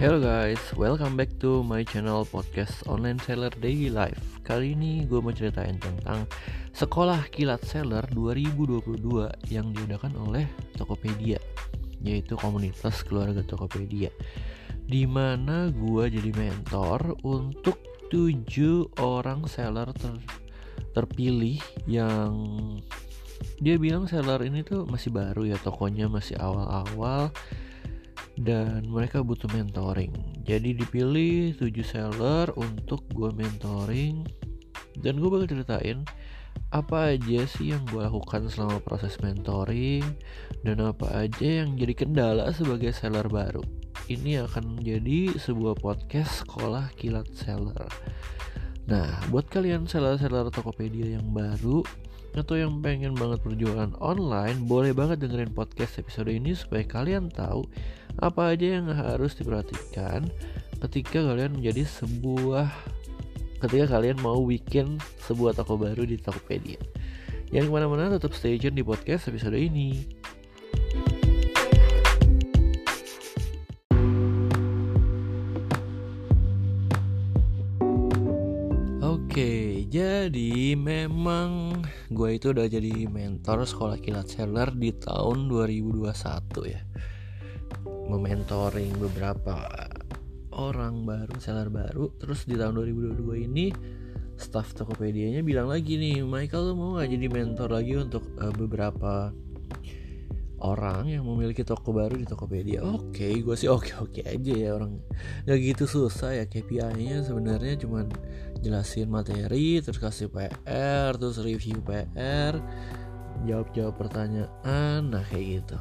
Hello guys, welcome back to my channel podcast Online Seller Daily Life. Kali ini gue mau ceritain tentang Sekolah Kilat Seller 2022 yang diadakan oleh Tokopedia Yaitu komunitas keluarga Tokopedia Di mana gue jadi mentor untuk 7 orang seller ter terpilih yang dia bilang seller ini tuh masih baru ya tokonya masih awal-awal dan mereka butuh mentoring. Jadi dipilih 7 seller untuk gue mentoring. Dan gue bakal ceritain apa aja sih yang gue lakukan selama proses mentoring dan apa aja yang jadi kendala sebagai seller baru. Ini akan menjadi sebuah podcast sekolah kilat seller. Nah buat kalian seller-seller Tokopedia yang baru atau yang pengen banget berjualan online, boleh banget dengerin podcast episode ini supaya kalian tahu apa aja yang harus diperhatikan ketika kalian menjadi sebuah ketika kalian mau bikin sebuah toko baru di Tokopedia. Yang ke mana-mana tetap stay tune di podcast episode ini. Oke, jadi memang gue itu udah jadi mentor sekolah kilat seller di tahun 2021 ya. Mementoring beberapa orang baru, seller baru. Terus di tahun 2022 ini staff Tokopedia-nya bilang lagi nih, Michael lu mau gak jadi mentor lagi untuk uh, beberapa orang yang memiliki toko baru di Tokopedia. Oke, okay, gue sih oke-oke aja ya orang nggak gitu susah ya KPI-nya sebenarnya cuman jelasin materi, terus kasih PR, terus review PR, jawab-jawab pertanyaan, nah kayak gitu.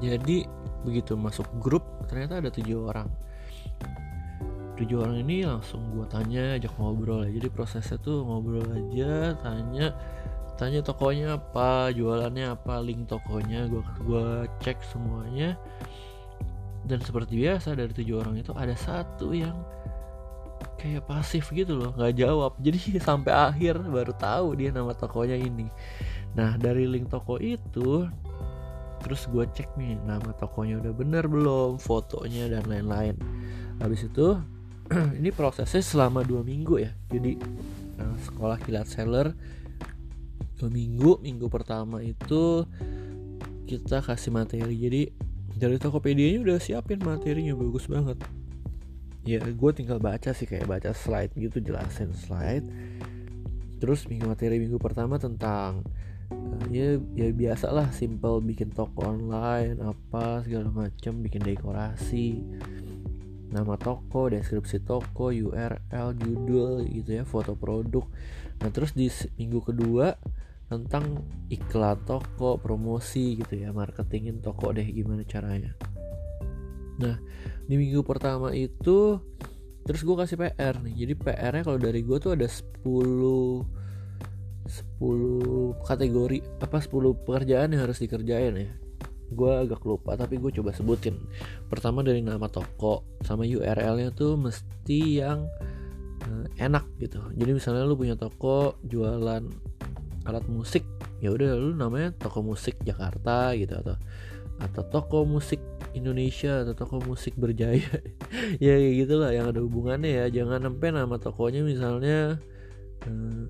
Jadi begitu masuk grup ternyata ada tujuh orang. Tujuh orang ini langsung gue tanya, ajak ngobrol. Jadi prosesnya tuh ngobrol aja, tanya tanya tokonya apa jualannya apa link tokonya gue gua cek semuanya dan seperti biasa dari tujuh orang itu ada satu yang kayak pasif gitu loh nggak jawab jadi sampai akhir baru tahu dia nama tokonya ini nah dari link toko itu terus gue cek nih nama tokonya udah bener belum fotonya dan lain-lain. Habis itu ini prosesnya selama dua minggu ya. Jadi nah, sekolah kilat seller dua minggu. Minggu pertama itu kita kasih materi. Jadi dari Tokopedia nya udah siapin materinya bagus banget. Ya gue tinggal baca sih kayak baca slide gitu jelasin slide. Terus minggu materi minggu pertama tentang ya ya biasa lah simple bikin toko online apa segala macam bikin dekorasi nama toko deskripsi toko URL judul gitu ya foto produk nah terus di minggu kedua tentang iklan toko, promosi gitu ya, marketingin toko deh gimana caranya. Nah, di minggu pertama itu terus gue kasih PR nih. Jadi PR-nya kalau dari gue tuh ada 10 10 kategori apa 10 pekerjaan yang harus dikerjain ya. Gue agak lupa tapi gue coba sebutin. Pertama dari nama toko sama URL-nya tuh mesti yang eh, enak gitu. Jadi misalnya lu punya toko jualan alat musik ya udah lu namanya toko musik Jakarta gitu atau atau toko musik Indonesia atau toko musik berjaya ya kayak gitulah yang ada hubungannya ya jangan sampai nama tokonya misalnya uh,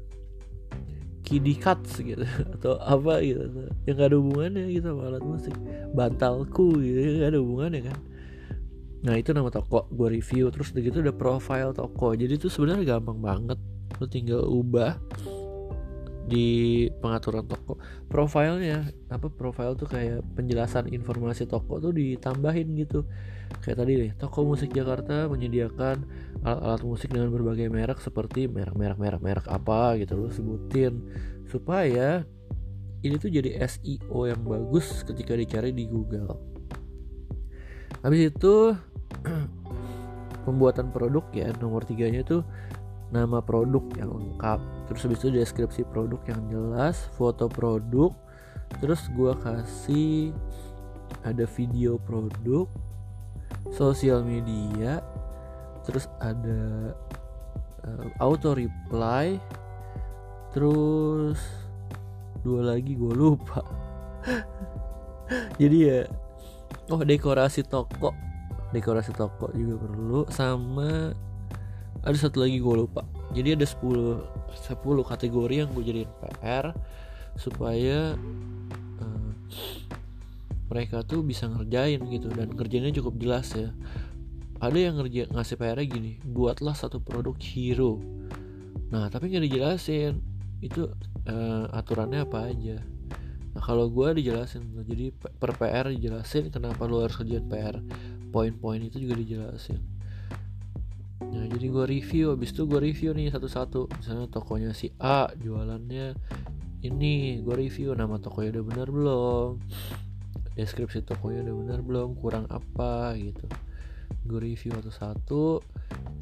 Kidi Cuts gitu. Atau apa gitu. Yang gak ada hubungannya gitu sama alat musik. Bantalku gitu yang gak ada hubungannya kan. Nah itu nama toko gue review. Terus begitu udah profile toko. Jadi itu sebenarnya gampang banget. Lu tinggal ubah di pengaturan toko. Profilnya apa profile tuh kayak penjelasan informasi toko tuh ditambahin gitu. Kayak tadi deh toko musik Jakarta menyediakan alat-alat musik dengan berbagai merek seperti merek-merek merek-merek apa gitu lo sebutin. Supaya ini tuh jadi SEO yang bagus ketika dicari di Google. Habis itu pembuatan produk ya nomor tiganya tuh nama produk yang lengkap. Terus habis itu deskripsi produk yang jelas foto produk. Terus gue kasih ada video produk sosial media terus ada uh, auto reply terus dua lagi gue lupa. Jadi ya oh dekorasi toko dekorasi toko juga perlu sama ada satu lagi gue lupa. Jadi ada 10 10 kategori yang gue jadiin PR supaya uh, mereka tuh bisa ngerjain gitu dan kerjanya cukup jelas ya. Ada yang ngerja ngasih PR gini buatlah satu produk hero. Nah tapi nggak dijelasin. Itu uh, aturannya apa aja. Nah kalau gue dijelasin jadi per PR dijelasin kenapa lu harus kerjain PR poin-poin itu juga dijelasin nah jadi gue review abis itu gue review nih satu-satu. Misalnya tokonya si A jualannya ini. Gue review nama tokonya udah bener belum? Deskripsi tokonya udah benar belum? Kurang apa? Gitu. Gue review satu-satu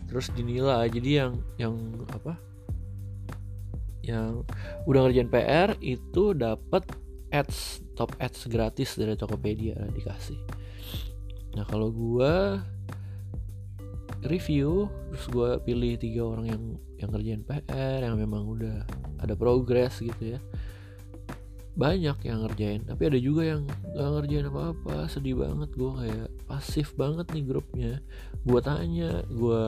terus dinilai. Jadi yang yang apa? Yang udah ngerjain PR itu dapat ads top ads gratis dari Tokopedia dikasih. Nah kalau gue review terus gue pilih tiga orang yang yang ngerjain PR yang memang udah ada progress gitu ya. Banyak yang ngerjain tapi ada juga yang gak ngerjain apa-apa sedih banget. Gue kayak pasif banget nih grupnya. Gue tanya gue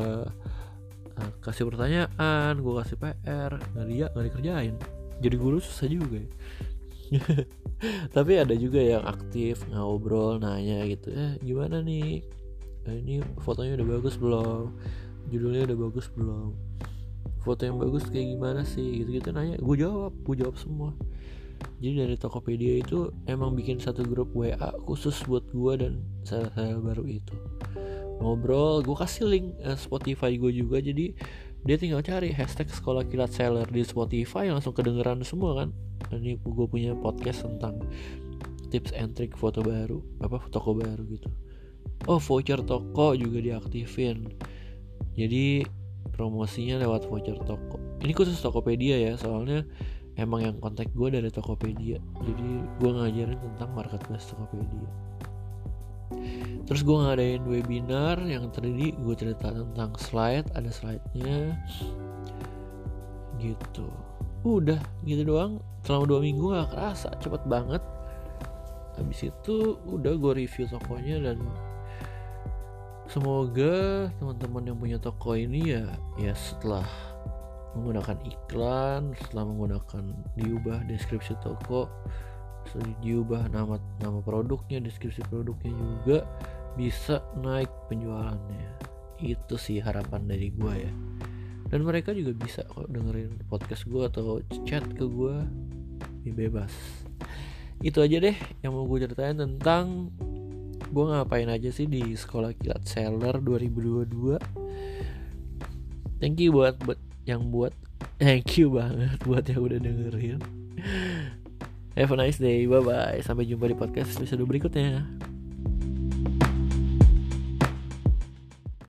uh, kasih pertanyaan gue kasih PR nggak dia nggak dikerjain. Jadi guru susah juga ya. tapi ada juga yang aktif ngobrol nanya gitu eh gimana nih nah, ini fotonya udah bagus belum? Judulnya udah bagus belum? Foto yang bagus kayak gimana sih? Gitu gitu nanya. Gue jawab gue jawab semua. Jadi dari Tokopedia itu emang bikin satu grup WA khusus buat gue dan saya, saya baru itu. Ngobrol gue kasih link uh, Spotify gue juga. Jadi dia tinggal cari hashtag sekolah kilat seller di Spotify langsung kedengeran semua kan? Ini gue punya podcast tentang tips and trick foto baru apa toko baru gitu oh voucher toko juga diaktifin. Jadi promosinya lewat voucher toko. Ini khusus Tokopedia ya soalnya emang yang kontak gue dari Tokopedia. Jadi gue ngajarin tentang marketplace Tokopedia. Terus gue ngadain webinar yang tadi gue cerita tentang slide ada slide-nya. Gitu. Udah gitu doang. Selama dua minggu gak kerasa cepet banget. Habis itu udah gue review tokonya dan semoga teman-teman yang punya toko ini ya ya setelah menggunakan iklan setelah menggunakan diubah deskripsi toko setelah diubah nama nama produknya deskripsi produknya juga bisa naik penjualannya. Itu sih harapan dari gue ya. Dan mereka juga bisa kok dengerin podcast gue atau chat ke gue ya bebas. Itu aja deh yang mau gue ceritain tentang gue ngapain aja sih di sekolah kilat seller 2022 thank you buat buat yang buat thank you banget buat yang udah dengerin. Have a nice day bye bye sampai jumpa di podcast episode berikutnya